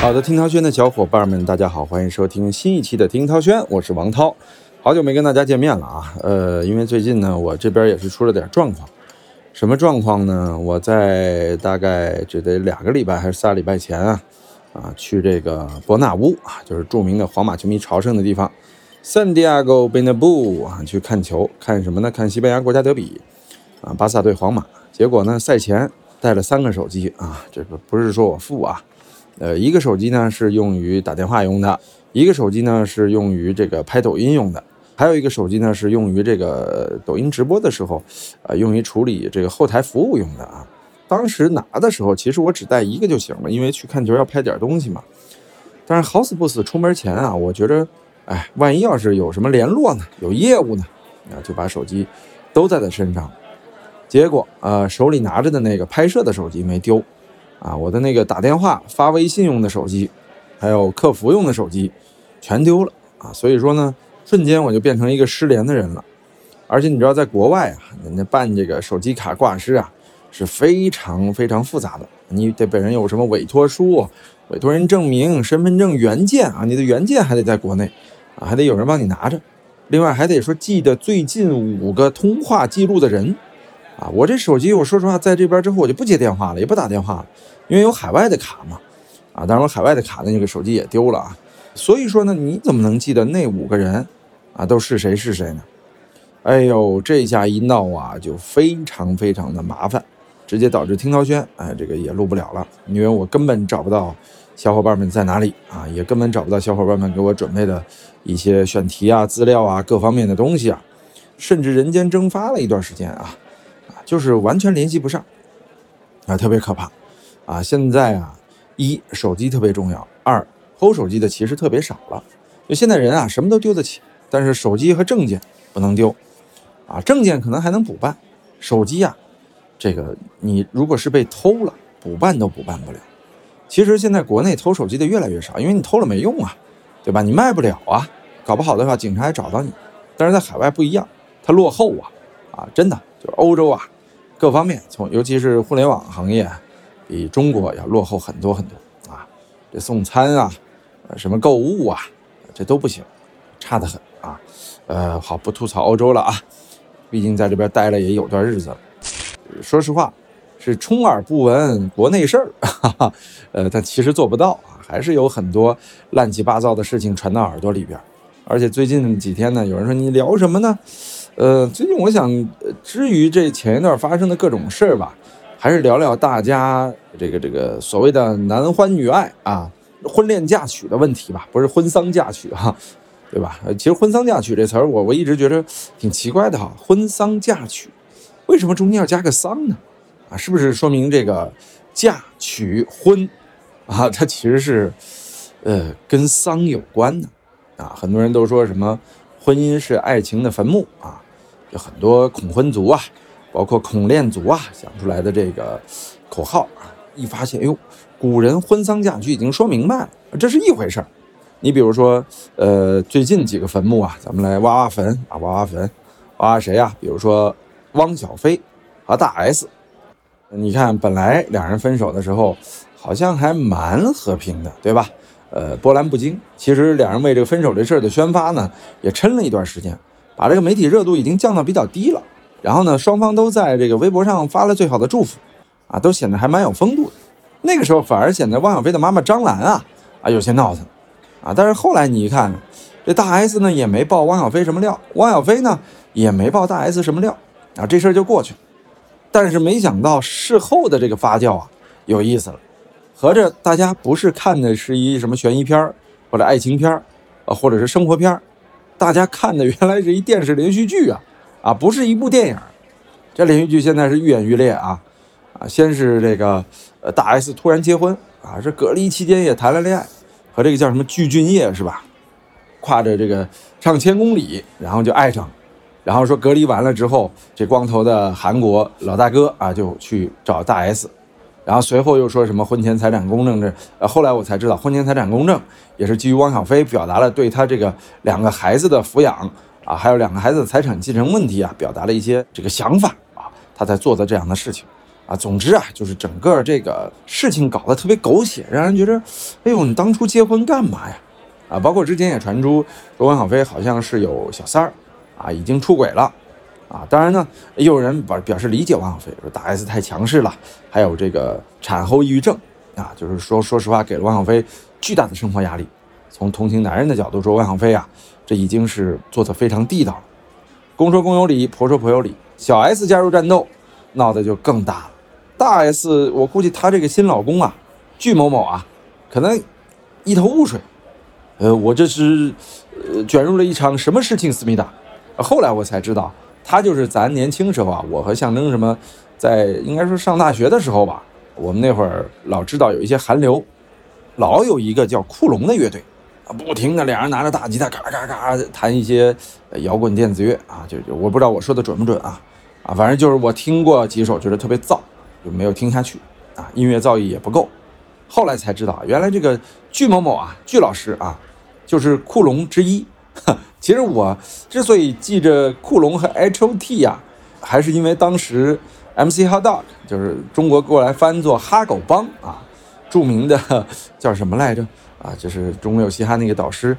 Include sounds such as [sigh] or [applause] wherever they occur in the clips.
好的，听涛轩的小伙伴们，大家好，欢迎收听新一期的听涛轩，我是王涛，好久没跟大家见面了啊。呃，因为最近呢，我这边也是出了点状况，什么状况呢？我在大概这得两个礼拜还是仨礼拜前啊，啊，去这个伯纳乌啊，就是著名的皇马球迷朝圣的地方，San Diego b e n a b u 啊，去看球，看什么呢？看西班牙国家德比啊，巴萨对皇马。结果呢，赛前带了三个手机啊，这个不是说我富啊。呃，一个手机呢是用于打电话用的，一个手机呢是用于这个拍抖音用的，还有一个手机呢是用于这个抖音直播的时候，呃，用于处理这个后台服务用的啊。当时拿的时候，其实我只带一个就行了，因为去看球要拍点东西嘛。但是好死不死，出门前啊，我觉着，哎，万一要是有什么联络呢，有业务呢，啊，就把手机都在他身上。结果，呃，手里拿着的那个拍摄的手机没丢。啊，我的那个打电话、发微信用的手机，还有客服用的手机，全丢了啊！所以说呢，瞬间我就变成一个失联的人了。而且你知道，在国外啊，人家办这个手机卡挂失啊，是非常非常复杂的。你得本人有什么委托书、委托人证明、身份证原件啊，你的原件还得在国内啊，还得有人帮你拿着。另外还得说记得最近五个通话记录的人。啊，我这手机，我说实话，在这边之后我就不接电话了，也不打电话了，因为有海外的卡嘛。啊，当然我海外的卡的那个手机也丢了啊。所以说呢，你怎么能记得那五个人啊都是谁是谁呢？哎呦，这下一闹啊，就非常非常的麻烦，直接导致听涛轩哎这个也录不了了，因为我根本找不到小伙伴们在哪里啊，也根本找不到小伙伴们给我准备的一些选题啊、资料啊、各方面的东西啊，甚至人间蒸发了一段时间啊。就是完全联系不上，啊，特别可怕，啊，现在啊，一手机特别重要，二偷手机的其实特别少了，就现在人啊什么都丢得起，但是手机和证件不能丢，啊，证件可能还能补办，手机呀，这个你如果是被偷了，补办都补办不了。其实现在国内偷手机的越来越少，因为你偷了没用啊，对吧？你卖不了啊，搞不好的话警察还找到你。但是在海外不一样，它落后啊，啊，真的就是欧洲啊。各方面，从尤其是互联网行业，比中国要落后很多很多啊！这送餐啊，什么购物啊，这都不行，差得很啊！呃，好，不吐槽欧洲了啊，毕竟在这边待了也有段日子了。说实话，是充耳不闻国内事儿，[laughs] 哈哈，呃，但其实做不到啊，还是有很多乱七八糟的事情传到耳朵里边。而且最近几天呢，有人说你聊什么呢？呃，最近我想，至于这前一段发生的各种事儿吧，还是聊聊大家这个这个所谓的男欢女爱啊，婚恋嫁娶的问题吧，不是婚丧嫁娶哈，对吧？其实婚丧嫁娶这词儿，我我一直觉得挺奇怪的哈，婚丧嫁娶，为什么中间要加个丧呢？啊，是不是说明这个嫁娶婚啊，它其实是呃跟丧有关的啊？很多人都说什么婚姻是爱情的坟墓啊。有很多恐婚族啊，包括恐恋族啊，想出来的这个口号啊，一发现，哎呦，古人婚丧嫁娶已经说明白了，这是一回事儿。你比如说，呃，最近几个坟墓啊，咱们来挖挖坟啊，挖挖坟，挖挖谁啊？比如说汪小菲和大 S，你看，本来两人分手的时候好像还蛮和平的，对吧？呃，波澜不惊。其实两人为这个分手这事儿的宣发呢，也撑了一段时间。把这个媒体热度已经降到比较低了，然后呢，双方都在这个微博上发了最好的祝福，啊，都显得还蛮有风度的。那个时候反而显得汪小菲的妈妈张兰啊啊有些闹腾，啊，但是后来你一看，这大 S 呢也没爆汪小菲什么料，汪小菲呢也没爆大 S 什么料，啊，这事儿就过去了。但是没想到事后的这个发酵啊有意思了，合着大家不是看的是一什么悬疑片儿或者爱情片儿，啊，或者是生活片儿。大家看的原来是一电视连续剧啊，啊，不是一部电影。这连续剧现在是愈演愈烈啊，啊，先是这个呃大 S 突然结婚啊，这隔离期间也谈了恋爱，和这个叫什么具俊晔是吧？跨着这个上千公里，然后就爱上，然后说隔离完了之后，这光头的韩国老大哥啊就去找大 S。然后随后又说什么婚前财产公证这，呃，后来我才知道婚前财产公证也是基于汪小菲表达了对他这个两个孩子的抚养啊，还有两个孩子的财产继承问题啊，表达了一些这个想法啊，他才做的这样的事情啊。总之啊，就是整个这个事情搞得特别狗血，让人觉得，哎呦，你当初结婚干嘛呀？啊，包括之前也传出说汪小菲好像是有小三儿，啊，已经出轨了，啊，当然呢，也有人表表示理解汪小菲，说大 S 太强势了，还有这个产后抑郁症，啊，就是说说实话，给了汪小菲巨大的生活压力。从同情男人的角度说，汪小菲啊，这已经是做得非常地道了。公说公有理，婆说婆有理，小 S 加入战斗，闹得就更大了。大 S，我估计她这个新老公啊，巨某某啊，可能一头雾水。呃，我这是呃卷入了一场什么事情？思密达，后来我才知道，他就是咱年轻时候啊，我和象征什么，在应该说上大学的时候吧，我们那会儿老知道有一些韩流，老有一个叫库龙的乐队，啊，不停的两人拿着大吉他嘎嘎嘎弹一些摇滚电子乐啊，就就我不知道我说的准不准啊，啊，反正就是我听过几首，觉得特别燥，就没有听下去啊，音乐造诣也不够，后来才知道，原来这个巨某某啊，巨老师啊。就是库龙之一，[laughs] 其实我之所以记着库龙和 H O T 呀，还是因为当时 M C Hot Dog 就是中国过来翻作哈狗帮啊，著名的 [laughs] 叫什么来着啊？就是中国有嘻哈那个导师，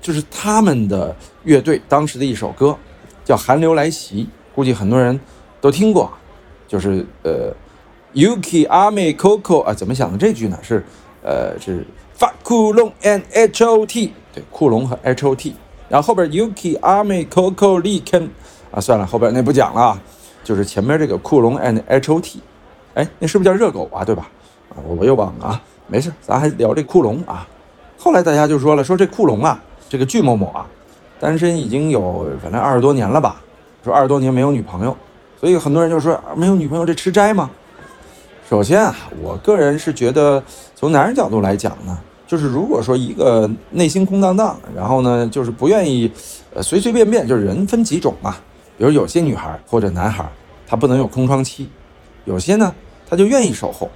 就是他们的乐队当时的一首歌叫《寒流来袭》，估计很多人都听过，就是呃，Yuki Ame Coco 啊，怎么想的这句呢？是呃是。发库龙 and H O T，对，库龙和 H O T，然后后边 Yuki Army Coco Lee Ken，啊，算了，后边那不讲了，就是前面这个库龙 and H O T，哎，那是不是叫热狗啊？对吧？啊，我我又忘了啊，没事，咱还聊这库龙啊。后来大家就说了，说这库龙啊，这个巨某某啊，单身已经有反正二十多年了吧？说二十多年没有女朋友，所以很多人就说没有女朋友这吃斋吗？首先啊，我个人是觉得，从男人角度来讲呢，就是如果说一个内心空荡荡，然后呢，就是不愿意，呃，随随便便，就是人分几种嘛。比如有些女孩或者男孩，他不能有空窗期；有些呢，他就愿意守候；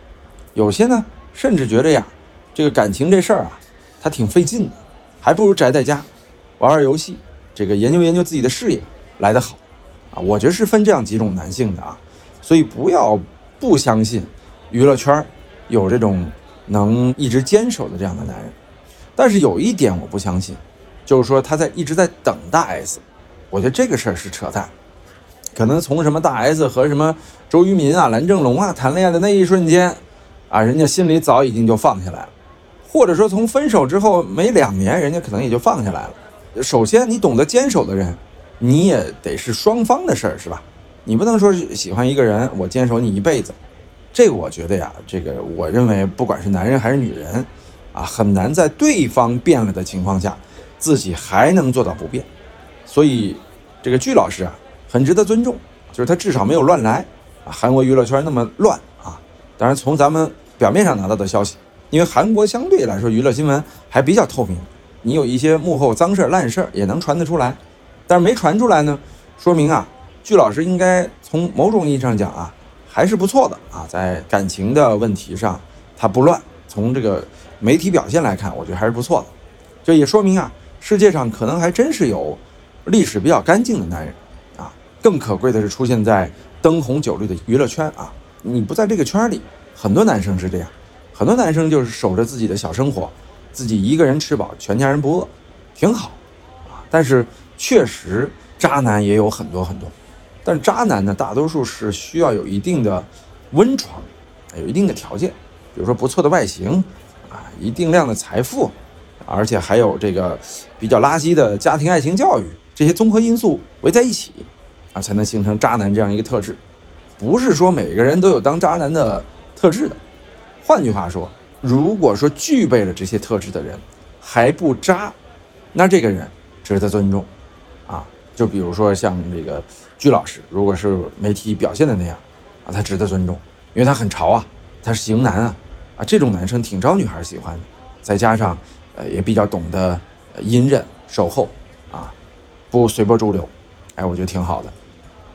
有些呢，甚至觉得呀，这个感情这事儿啊，他挺费劲的，还不如宅在家，玩玩游戏，这个研究研究自己的事业来得好。啊，我觉得是分这样几种男性的啊，所以不要不相信。娱乐圈有这种能一直坚守的这样的男人，但是有一点我不相信，就是说他在一直在等大 S，我觉得这个事儿是扯淡。可能从什么大 S 和什么周渝民啊、蓝正龙啊谈恋爱的那一瞬间，啊，人家心里早已经就放下来了，或者说从分手之后没两年，人家可能也就放下来了。首先，你懂得坚守的人，你也得是双方的事儿，是吧？你不能说喜欢一个人，我坚守你一辈子。这个我觉得呀，这个我认为不管是男人还是女人，啊，很难在对方变了的情况下，自己还能做到不变。所以，这个鞠老师啊，很值得尊重，就是他至少没有乱来啊。韩国娱乐圈那么乱啊，当然从咱们表面上拿到的消息，因为韩国相对来说娱乐新闻还比较透明，你有一些幕后脏事儿、烂事儿也能传得出来，但是没传出来呢，说明啊，鞠老师应该从某种意义上讲啊。还是不错的啊，在感情的问题上，他不乱。从这个媒体表现来看，我觉得还是不错的。这也说明啊，世界上可能还真是有历史比较干净的男人啊。更可贵的是，出现在灯红酒绿的娱乐圈啊。你不在这个圈里，很多男生是这样，很多男生就是守着自己的小生活，自己一个人吃饱，全家人不饿，挺好啊。但是确实，渣男也有很多很多。但渣男呢，大多数是需要有一定的温床，有一定的条件，比如说不错的外形，啊，一定量的财富，而且还有这个比较垃圾的家庭爱情教育，这些综合因素围在一起，啊，才能形成渣男这样一个特质。不是说每个人都有当渣男的特质的。换句话说，如果说具备了这些特质的人还不渣，那这个人值得尊重，就比如说像这个。鞠老师，如果是媒体表现的那样，啊，他值得尊重，因为他很潮啊，他是型男啊，啊，这种男生挺招女孩喜欢的，再加上，呃，也比较懂得隐忍守候，啊，不随波逐流，哎，我觉得挺好的，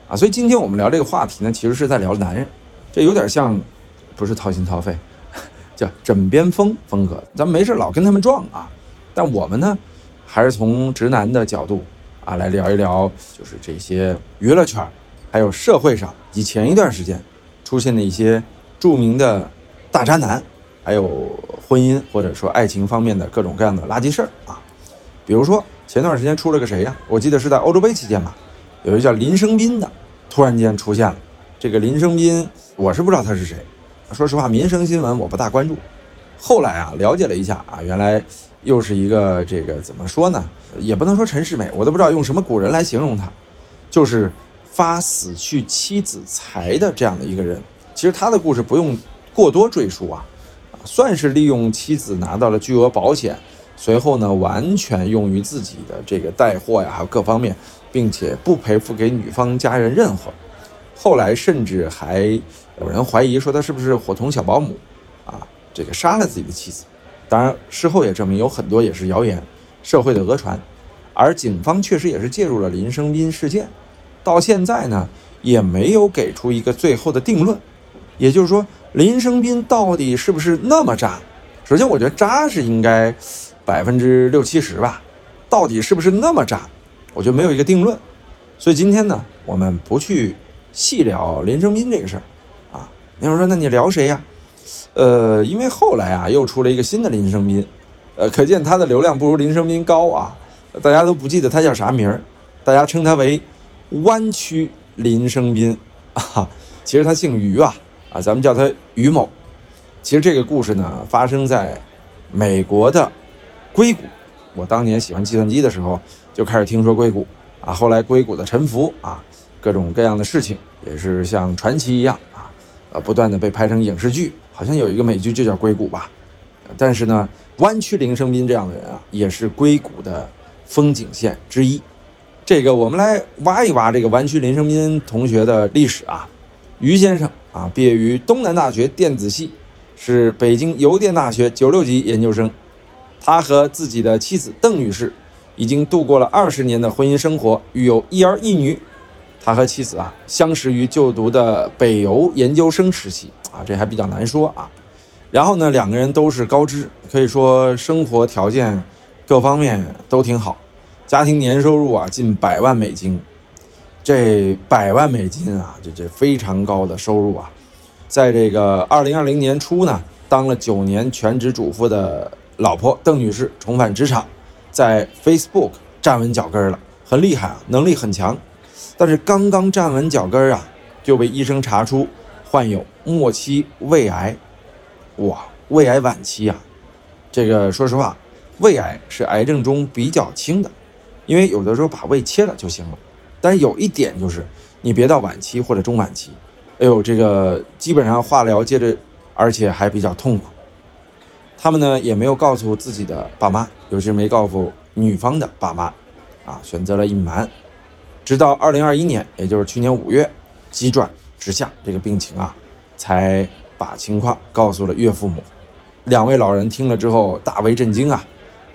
啊，所以今天我们聊这个话题呢，其实是在聊男人，这有点像，不是掏心掏肺，[laughs] 叫枕边风风格，咱们没事老跟他们撞啊，但我们呢，还是从直男的角度。啊，来聊一聊，就是这些娱乐圈，还有社会上，以前一段时间出现的一些著名的大渣男，还有婚姻或者说爱情方面的各种各样的垃圾事儿啊。比如说前段时间出了个谁呀？我记得是在欧洲杯期间吧，有一个叫林生斌的，突然间出现了。这个林生斌，我是不知道他是谁。说实话，民生新闻我不大关注。后来啊，了解了一下啊，原来又是一个这个怎么说呢？也不能说陈世美，我都不知道用什么古人来形容他，就是发死去妻子财的这样的一个人。其实他的故事不用过多赘述啊，算是利用妻子拿到了巨额保险，随后呢完全用于自己的这个带货呀，还有各方面，并且不赔付给女方家人任何。后来甚至还有人怀疑说他是不是伙同小保姆啊？这个杀了自己的妻子，当然事后也证明有很多也是谣言，社会的讹传，而警方确实也是介入了林生斌事件，到现在呢也没有给出一个最后的定论，也就是说林生斌到底是不是那么渣？首先我觉得渣是应该百分之六七十吧，到底是不是那么渣？我觉得没有一个定论，所以今天呢我们不去细聊林生斌这个事儿啊，有人说那你聊谁呀？呃，因为后来啊，又出了一个新的林生斌，呃，可见他的流量不如林生斌高啊，大家都不记得他叫啥名儿，大家称他为弯曲林生斌啊，其实他姓于啊，啊，咱们叫他于某。其实这个故事呢，发生在美国的硅谷。我当年喜欢计算机的时候，就开始听说硅谷啊，后来硅谷的沉浮啊，各种各样的事情，也是像传奇一样啊，呃，不断的被拍成影视剧。好像有一个美剧就叫《硅谷》吧，但是呢，湾区林生斌这样的人啊，也是硅谷的风景线之一。这个我们来挖一挖这个湾区林生斌同学的历史啊。于先生啊，毕业于东南大学电子系，是北京邮电大学九六级研究生。他和自己的妻子邓女士已经度过了二十年的婚姻生活，育有一儿一女。他和妻子啊，相识于就读的北邮研究生时期。啊，这还比较难说啊。然后呢，两个人都是高知，可以说生活条件各方面都挺好，家庭年收入啊近百万美金。这百万美金啊，这这非常高的收入啊。在这个二零二零年初呢，当了九年全职主妇的老婆邓女士重返职场，在 Facebook 站稳脚跟了，很厉害啊，能力很强。但是刚刚站稳脚跟啊，就被医生查出。患有末期胃癌，哇，胃癌晚期啊！这个说实话，胃癌是癌症中比较轻的，因为有的时候把胃切了就行了。但是有一点就是，你别到晚期或者中晚期，哎呦，这个基本上化疗接着，而且还比较痛苦。他们呢也没有告诉自己的爸妈，尤其是没告诉女方的爸妈，啊，选择了隐瞒。直到二零二一年，也就是去年五月，急转。直下，这个病情啊，才把情况告诉了岳父母。两位老人听了之后大为震惊啊，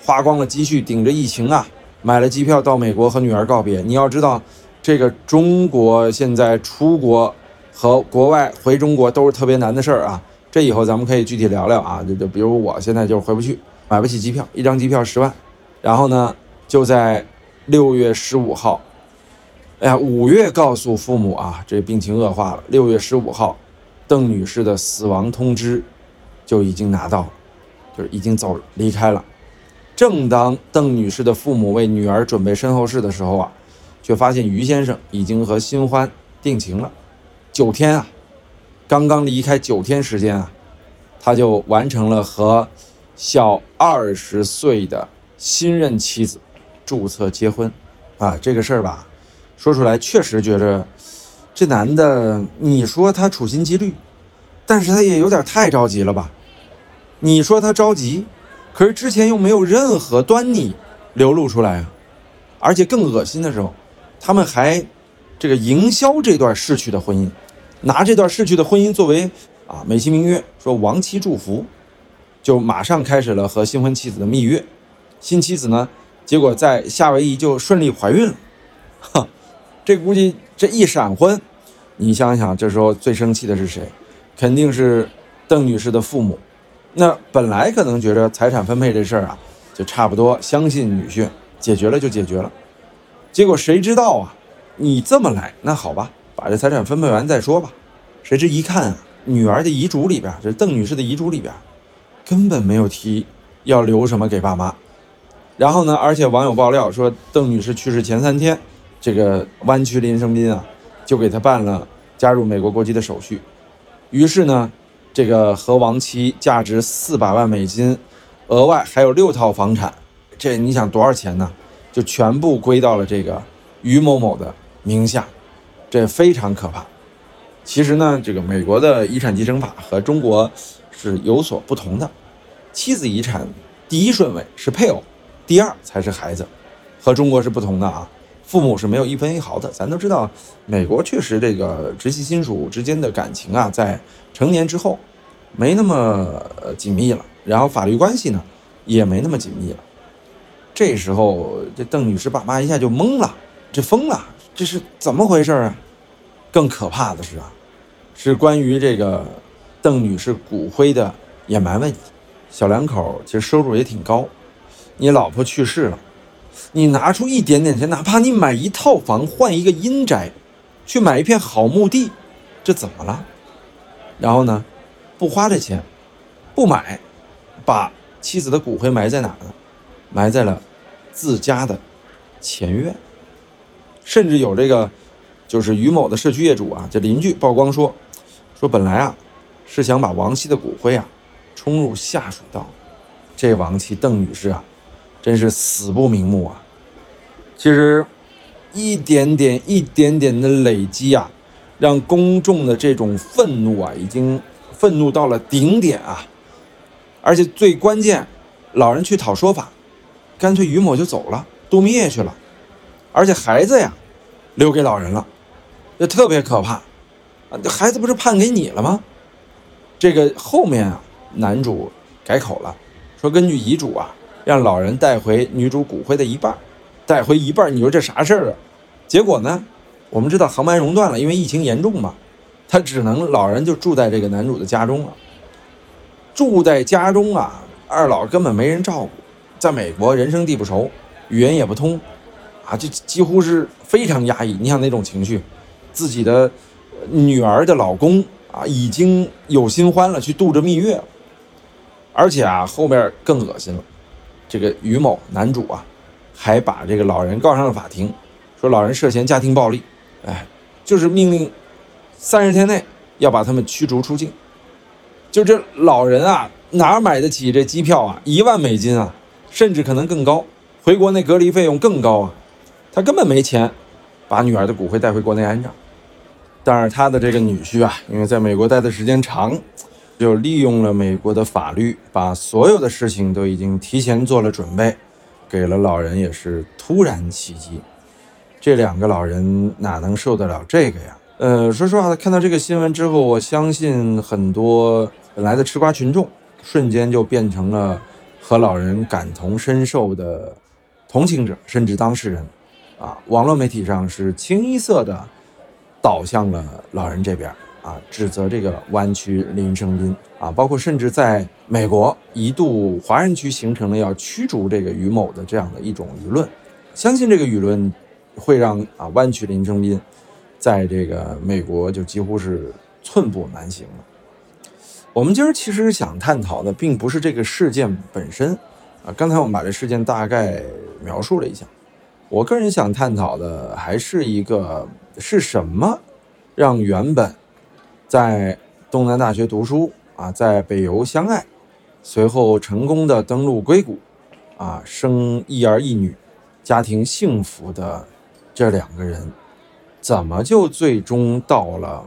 花光了积蓄顶着疫情啊，买了机票到美国和女儿告别。你要知道，这个中国现在出国和国外回中国都是特别难的事儿啊。这以后咱们可以具体聊聊啊。就就比如我现在就回不去，买不起机票，一张机票十万。然后呢，就在六月十五号。哎呀，五月告诉父母啊，这病情恶化了。六月十五号，邓女士的死亡通知就已经拿到了，就是已经走离开了。正当邓女士的父母为女儿准备身后事的时候啊，却发现于先生已经和新欢定情了。九天啊，刚刚离开九天时间啊，他就完成了和小二十岁的新任妻子注册结婚啊，这个事儿吧。说出来确实觉着，这男的，你说他处心积虑，但是他也有点太着急了吧？你说他着急，可是之前又没有任何端倪流露出来啊！而且更恶心的时候，他们还这个营销这段逝去的婚姻，拿这段逝去的婚姻作为啊美其名曰说亡妻祝福，就马上开始了和新婚妻子的蜜月。新妻子呢，结果在夏威夷就顺利怀孕了，哈。[laughs] 这估计这一闪婚，你想想，这时候最生气的是谁？肯定是邓女士的父母。那本来可能觉着财产分配这事儿啊，就差不多，相信女婿解决了就解决了。结果谁知道啊？你这么来，那好吧，把这财产分配完再说吧，谁知一看，女儿的遗嘱里边，这邓女士的遗嘱里边，根本没有提要留什么给爸妈。然后呢，而且网友爆料说，邓女士去世前三天，这个湾区林生斌啊，就给他办了加入美国国籍的手续。于是呢，这个和亡妻价值四百万美金，额外还有六套房产，这你想多少钱呢？就全部归到了这个于某某的名下，这非常可怕。其实呢，这个美国的遗产继承法和中国是有所不同的。妻子遗产第一顺位是配偶，第二才是孩子，和中国是不同的啊。父母是没有一分一毫的。咱都知道，美国确实这个直系亲属之间的感情啊，在成年之后没那么紧密了，然后法律关系呢也没那么紧密了。这时候，这邓女士爸妈一下就懵了，这疯了，这是怎么回事啊？更可怕的是啊，是关于这个邓女士骨灰的掩埋问题。小两口其实收入也挺高，你老婆去世了，你拿出一点点钱，哪怕你买一套房换一个阴宅，去买一片好墓地，这怎么了？然后呢，不花这钱，不买，把妻子的骨灰埋在哪呢？埋在了。自家的前院，甚至有这个，就是于某的社区业主啊，这邻居曝光说，说本来啊是想把王妻的骨灰啊冲入下水道，这王妻邓女士啊，真是死不瞑目啊。其实一点点、一点点的累积啊，让公众的这种愤怒啊，已经愤怒到了顶点啊。而且最关键，老人去讨说法。干脆于某就走了，度蜜月去了，而且孩子呀，留给老人了，这特别可怕啊！孩子不是判给你了吗？这个后面啊，男主改口了，说根据遗嘱啊，让老人带回女主骨灰的一半，带回一半，你说这啥事儿啊？结果呢，我们知道航班熔断了，因为疫情严重嘛，他只能老人就住在这个男主的家中了，住在家中啊，二老根本没人照顾。在美国，人生地不熟，语言也不通，啊，就几乎是非常压抑。你想那种情绪，自己的女儿的老公啊，已经有新欢了，去度着蜜月了，而且啊，后面更恶心了，这个于某男主啊，还把这个老人告上了法庭，说老人涉嫌家庭暴力，哎，就是命令三十天内要把他们驱逐出境。就这老人啊，哪买得起这机票啊？一万美金啊！甚至可能更高，回国那隔离费用更高啊！他根本没钱把女儿的骨灰带回国内安葬。但是他的这个女婿啊，因为在美国待的时间长，就利用了美国的法律，把所有的事情都已经提前做了准备，给了老人也是突然袭击。这两个老人哪能受得了这个呀？呃，说实话，看到这个新闻之后，我相信很多本来的吃瓜群众瞬间就变成了。和老人感同身受的同情者，甚至当事人，啊，网络媒体上是清一色的倒向了老人这边，啊，指责这个湾区林生斌，啊，包括甚至在美国一度华人区形成了要驱逐这个于某的这样的一种舆论，相信这个舆论会让啊湾区林生斌在这个美国就几乎是寸步难行了。我们今儿其实想探讨的，并不是这个事件本身，啊，刚才我们把这事件大概描述了一下。我个人想探讨的，还是一个是什么让原本在东南大学读书啊，在北邮相爱，随后成功的登陆硅谷，啊，生一儿一女，家庭幸福的这两个人，怎么就最终到了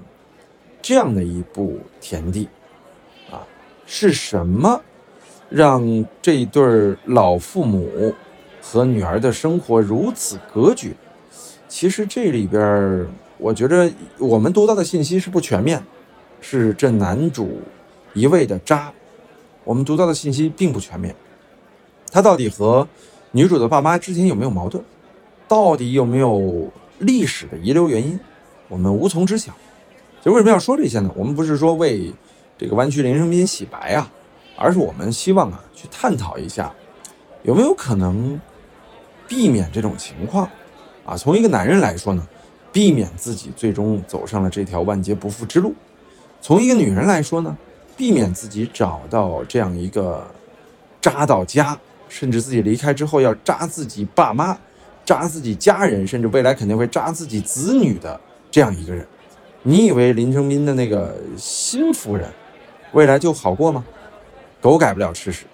这样的一步田地啊？是什么让这对老父母和女儿的生活如此隔绝？其实这里边，我觉着我们读到的信息是不全面，是这男主一味的渣。我们读到的信息并不全面，他到底和女主的爸妈之间有没有矛盾？到底有没有历史的遗留原因？我们无从知晓。就为什么要说这些呢？我们不是说为。这个弯曲林生斌洗白啊，而是我们希望啊去探讨一下，有没有可能避免这种情况啊？从一个男人来说呢，避免自己最终走上了这条万劫不复之路，从一个女人来说呢，避免自己找到这样一个扎到家，甚至自己离开之后要扎自己爸妈、扎自己家人，甚至未来肯定会扎自己子女的这样一个人。你以为林生斌的那个新夫人未来就好过吗？狗改不了吃屎，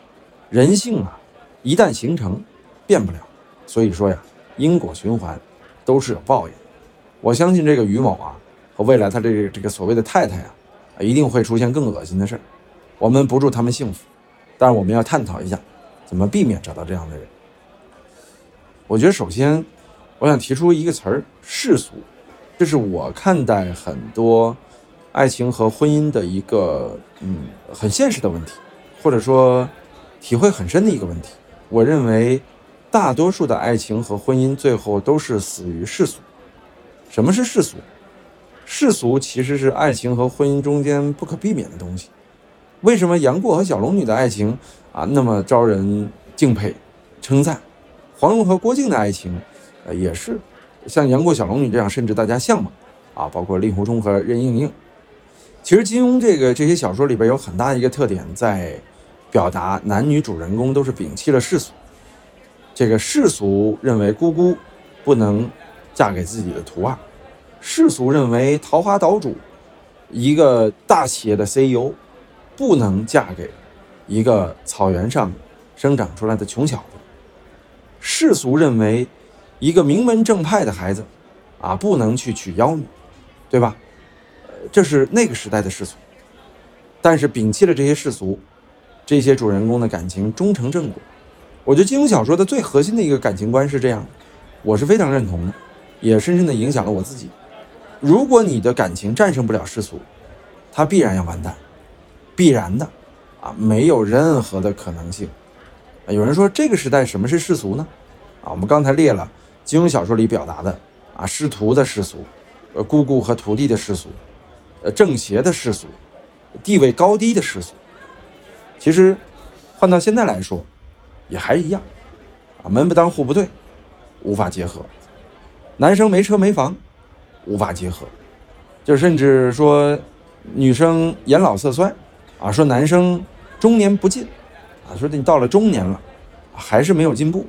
人性啊，一旦形成，变不了。所以说呀，因果循环都是有报应。我相信这个于某啊，和未来他这个这个所谓的太太啊，一定会出现更恶心的事儿。我们不祝他们幸福，但是我们要探讨一下，怎么避免找到这样的人。我觉得首先，我想提出一个词儿：世俗。这是我看待很多爱情和婚姻的一个嗯很现实的问题，或者说体会很深的一个问题。我认为大多数的爱情和婚姻最后都是死于世俗。什么是世俗？世俗其实是爱情和婚姻中间不可避免的东西。为什么杨过和小龙女的爱情啊那么招人敬佩、称赞？黄蓉和郭靖的爱情，呃也是。像杨过、小龙女这样，甚至大家向往啊，包括令狐冲和任盈盈。其实金庸这个这些小说里边有很大一个特点，在表达男女主人公都是摒弃了世俗。这个世俗认为姑姑不能嫁给自己的徒儿，世俗认为桃花岛主一个大企业的 CEO 不能嫁给一个草原上生长出来的穷小子，世俗认为。一个名门正派的孩子，啊，不能去娶妖女，对吧？这是那个时代的世俗。但是摒弃了这些世俗，这些主人公的感情终成正果。我觉得金庸小说的最核心的一个感情观是这样的，我是非常认同的，也深深的影响了我自己。如果你的感情战胜不了世俗，它必然要完蛋，必然的，啊，没有任何的可能性。有人说这个时代什么是世俗呢？啊，我们刚才列了。金庸小说里表达的啊，师徒的世俗，呃，姑姑和徒弟的世俗，呃，正邪的世俗，地位高低的世俗，其实换到现在来说，也还一样，啊，门不当户不对，无法结合；男生没车没房，无法结合；就甚至说女生颜老色衰，啊，说男生中年不进，啊，说你到了中年了，还是没有进步，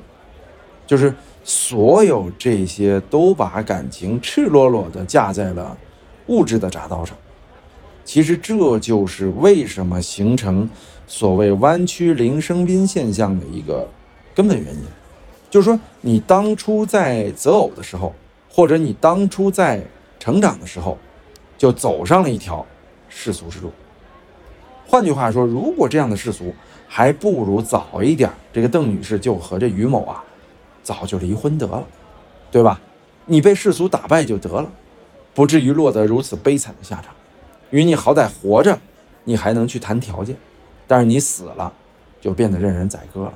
就是。所有这些都把感情赤裸裸的架在了物质的铡刀上，其实这就是为什么形成所谓弯曲零生宾现象的一个根本原因。就是说，你当初在择偶的时候，或者你当初在成长的时候，就走上了一条世俗之路。换句话说，如果这样的世俗，还不如早一点，这个邓女士就和这于某啊。早就离婚得了，对吧？你被世俗打败就得了，不至于落得如此悲惨的下场。因为你好歹活着，你还能去谈条件；但是你死了，就变得任人宰割了。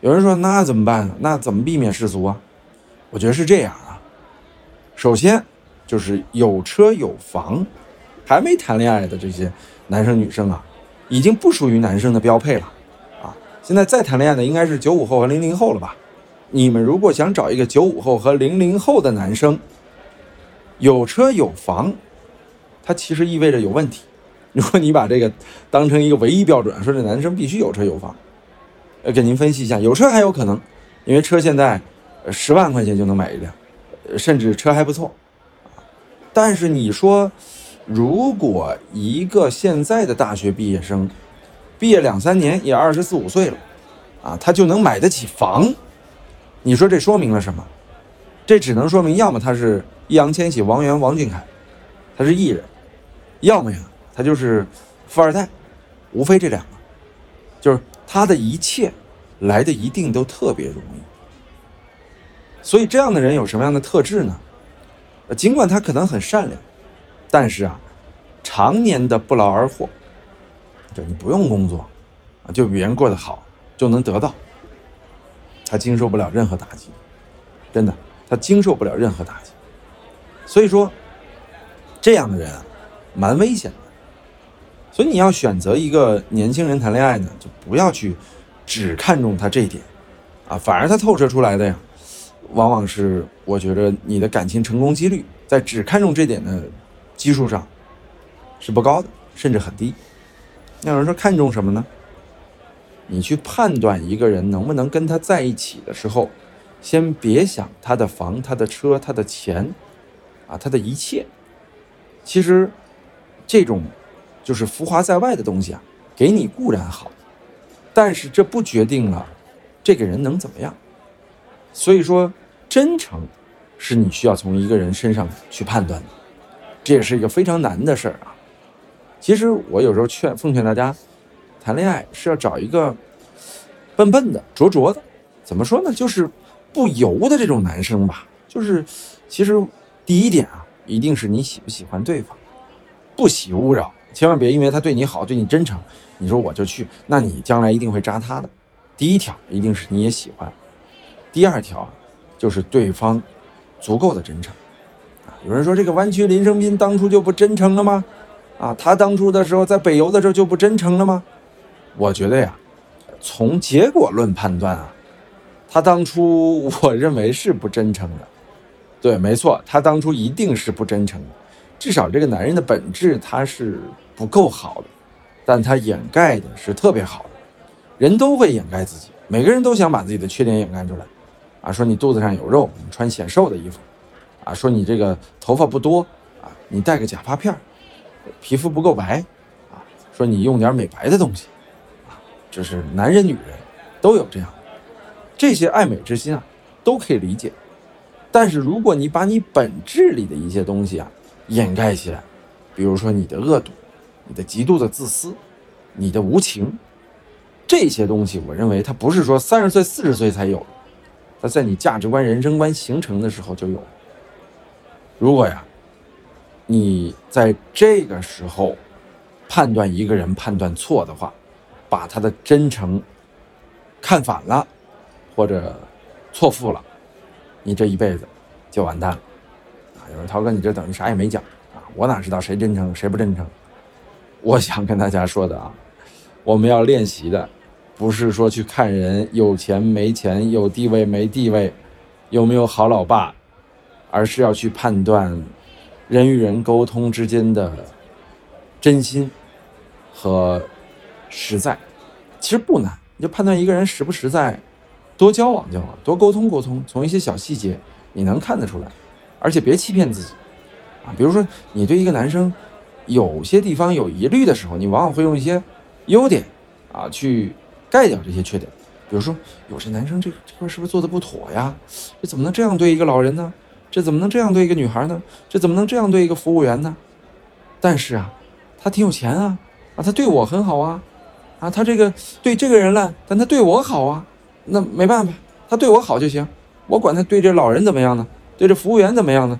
有人说那怎么办？那怎么避免世俗啊？我觉得是这样啊。首先就是有车有房，还没谈恋爱的这些男生女生啊，已经不属于男生的标配了啊。现在再谈恋爱的应该是九五后和零零后了吧？你们如果想找一个九五后和零零后的男生，有车有房，它其实意味着有问题。如果你把这个当成一个唯一标准，说这男生必须有车有房，给您分析一下，有车还有可能，因为车现在十万块钱就能买一辆，甚至车还不错。但是你说，如果一个现在的大学毕业生，毕业两三年也二十四五岁了，啊，他就能买得起房？你说这说明了什么？这只能说明，要么他是易烊千玺、王源、王俊凯，他是艺人；要么呀，他就是富二代，无非这两个。就是他的一切来的一定都特别容易。所以这样的人有什么样的特质呢？尽管他可能很善良，但是啊，常年的不劳而获，就你不用工作啊，就比别人过得好，就能得到。他经受不了任何打击，真的，他经受不了任何打击。所以说，这样的人啊，蛮危险的。所以你要选择一个年轻人谈恋爱呢，就不要去只看重他这一点，啊，反而他透射出来的呀，往往是我觉得你的感情成功几率在只看重这点的基数上，是不高的，甚至很低。那有人说看重什么呢？你去判断一个人能不能跟他在一起的时候，先别想他的房、他的车、他的钱，啊，他的一切。其实，这种就是浮华在外的东西啊，给你固然好，但是这不决定了这个人能怎么样。所以说，真诚是你需要从一个人身上去判断的，这也是一个非常难的事儿啊。其实我有时候劝奉劝大家，谈恋爱是要找一个笨笨的、拙拙的，怎么说呢？就是不油的这种男生吧。就是其实第一点啊，一定是你喜不喜欢对方，不喜勿扰，千万别因为他对你好、对你真诚，你说我就去，那你将来一定会扎他的。第一条一定是你也喜欢，第二条就是对方足够的真诚啊。有人说这个弯曲林生斌当初就不真诚了吗？啊，他当初的时候在北邮的时候就不真诚了吗？我觉得呀，从结果论判断啊，他当初我认为是不真诚的。对，没错，他当初一定是不真诚的。至少这个男人的本质他是不够好的，但他掩盖的是特别好的。人都会掩盖自己，每个人都想把自己的缺点掩盖出来。啊，说你肚子上有肉，你穿显瘦的衣服；啊，说你这个头发不多，啊，你戴个假发片儿。皮肤不够白，啊，说你用点美白的东西，啊，这是男人女人都有这样，这些爱美之心啊，都可以理解。但是如果你把你本质里的一些东西啊掩盖起来，比如说你的恶毒、你的极度的自私、你的无情，这些东西，我认为它不是说三十岁、四十岁才有的，它在你价值观、人生观形成的时候就有。如果呀。你在这个时候判断一个人判断错的话，把他的真诚看反了，或者错付了，你这一辈子就完蛋了！有人涛哥，你这等于啥也没讲啊！我哪知道谁真诚谁不真诚？我想跟大家说的啊，我们要练习的不是说去看人有钱没钱、有地位没地位、有没有好老爸，而是要去判断。人与人沟通之间的真心和实在，其实不难。你就判断一个人实不实在，多交往交往，多沟通沟通，从一些小细节你能看得出来。而且别欺骗自己啊！比如说，你对一个男生有些地方有疑虑的时候，你往往会用一些优点啊去盖掉这些缺点。比如说，有些男生这这块是不是做的不妥呀？这怎么能这样对一个老人呢？这怎么能这样对一个女孩呢？这怎么能这样对一个服务员呢？但是啊，他挺有钱啊，啊，他对我很好啊，啊，他这个对这个人烂，但他对我好啊，那没办法，他对我好就行，我管他对这老人怎么样呢？对这服务员怎么样呢？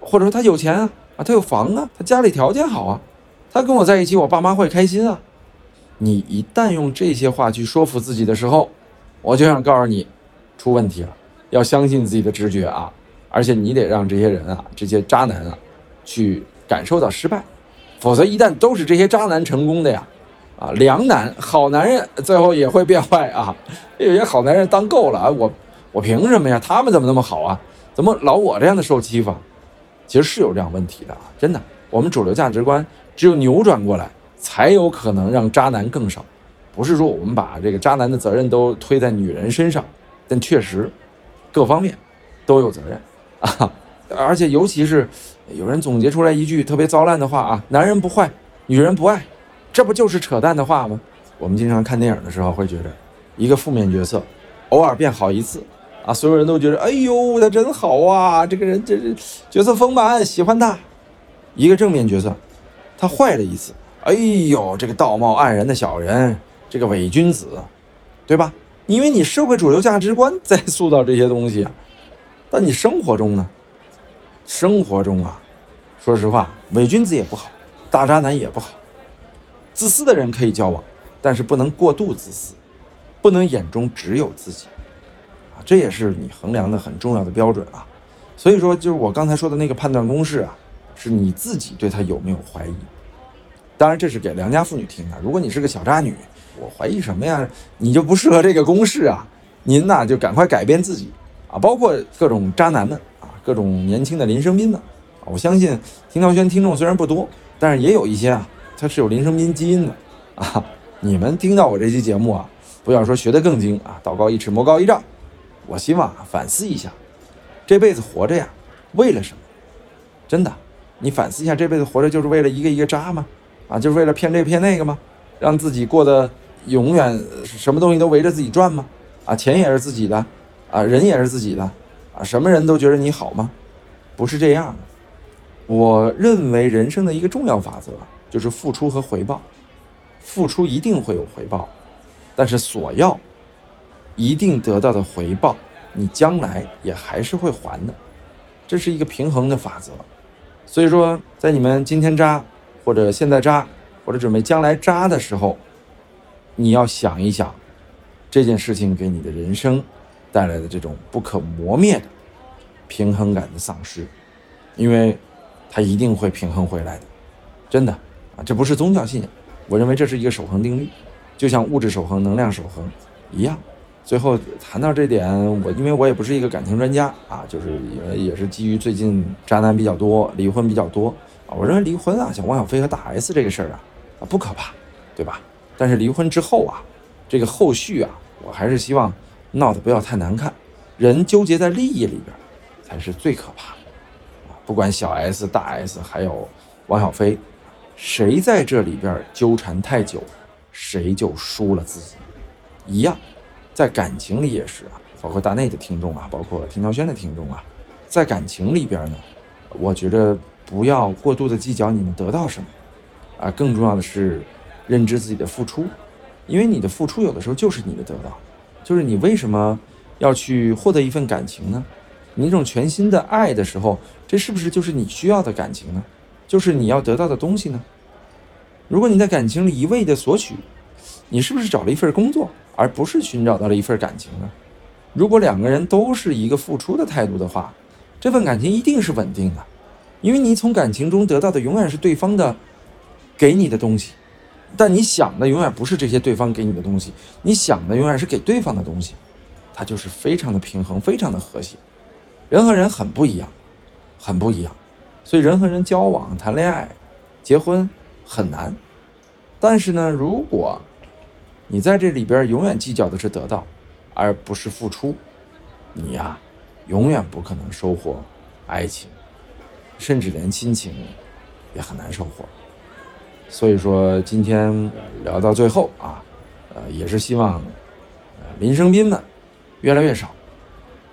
或者说他有钱啊，啊，他有房啊，他家里条件好啊，他跟我在一起，我爸妈会开心啊。你一旦用这些话去说服自己的时候，我就想告诉你，出问题了，要相信自己的直觉啊。而且你得让这些人啊，这些渣男啊，去感受到失败，否则一旦都是这些渣男成功的呀，啊，良男好男人最后也会变坏啊。[laughs] 有些好男人当够了啊，我我凭什么呀？他们怎么那么好啊？怎么老我这样的受欺负？其实是有这样问题的啊，真的。我们主流价值观只有扭转过来，才有可能让渣男更少。不是说我们把这个渣男的责任都推在女人身上，但确实各方面都有责任。啊，[laughs] 而且尤其是有人总结出来一句特别糟烂的话啊，男人不坏，女人不爱，这不就是扯淡的话吗？我们经常看电影的时候会觉得，一个负面角色偶尔变好一次啊，所有人都觉得，哎呦，他真好啊，这个人这这角色丰满，喜欢他。一个正面角色，他坏了一次，哎呦，这个道貌岸然的小人，这个伪君子，对吧？因为你社会主流价值观在塑造这些东西。但你生活中呢？生活中啊，说实话，伪君子也不好，大渣男也不好。自私的人可以交往，但是不能过度自私，不能眼中只有自己，这也是你衡量的很重要的标准啊。所以说，就是我刚才说的那个判断公式啊，是你自己对他有没有怀疑。当然，这是给良家妇女听的。如果你是个小渣女，我怀疑什么呀？你就不适合这个公式啊。您呐，就赶快改变自己。啊，包括各种渣男们啊，各种年轻的林生斌们，我相信听涛轩听众虽然不多，但是也有一些啊，他是有林生斌基因的啊。你们听到我这期节目啊，不要说学得更精啊，道高一尺，魔高一丈。我希望反思一下，这辈子活着呀，为了什么？真的，你反思一下，这辈子活着就是为了一个一个渣吗？啊，就是为了骗这骗那个吗？让自己过得永远什么东西都围着自己转吗？啊，钱也是自己的，啊，人也是自己的，啊，什么人都觉得你好吗？不是这样的。我认为人生的一个重要法则就是付出和回报。付出一定会有回报，但是索要一定得到的回报，你将来也还是会还的，这是一个平衡的法则。所以说，在你们今天扎，或者现在扎，或者准备将来扎的时候，你要想一想这件事情给你的人生带来的这种不可磨灭的平衡感的丧失，因为它一定会平衡回来的，真的啊，这不是宗教信仰。我认为这是一个守恒定律，就像物质守恒、能量守恒一样。最后谈到这点，我因为我也不是一个感情专家啊，就是也也是基于最近渣男比较多、离婚比较多啊。我认为离婚啊，像汪小菲和大 S 这个事儿啊，啊不可怕，对吧？但是离婚之后啊，这个后续啊，我还是希望闹得不要太难看。人纠结在利益里边，才是最可怕的啊！不管小 S、大 S，还有汪小菲。谁在这里边纠缠太久，谁就输了自己。一样，在感情里也是啊，包括大内的听众啊，包括田乔轩的听众啊，在感情里边呢，我觉得不要过度的计较你们得到什么，啊，更重要的是认知自己的付出，因为你的付出有的时候就是你的得到，就是你为什么要去获得一份感情呢？你那种全新的爱的时候，这是不是就是你需要的感情呢？就是你要得到的东西呢？如果你在感情里一味的索取，你是不是找了一份工作，而不是寻找到了一份感情呢？如果两个人都是一个付出的态度的话，这份感情一定是稳定的，因为你从感情中得到的永远是对方的给你的东西，但你想的永远不是这些对方给你的东西，你想的永远是给对方的东西，它就是非常的平衡，非常的和谐。人和人很不一样，很不一样。所以人和人交往、谈恋爱、结婚很难，但是呢，如果你在这里边永远计较的是得到，而不是付出，你呀，永远不可能收获爱情，甚至连亲情也很难收获。所以说，今天聊到最后啊，呃，也是希望林生斌们越来越少，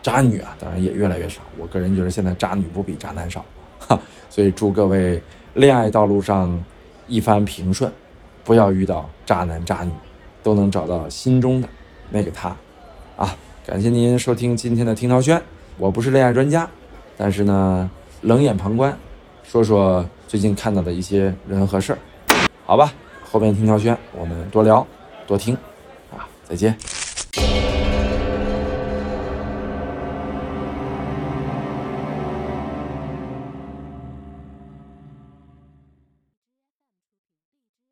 渣女啊，当然也越来越少。我个人觉得现在渣女不比渣男少。哈，所以祝各位恋爱道路上一帆平顺，不要遇到渣男渣女，都能找到心中的那个他。啊，感谢您收听今天的听涛轩，我不是恋爱专家，但是呢，冷眼旁观，说说最近看到的一些人和事儿，好吧。后边听涛轩，我们多聊多听，啊，再见。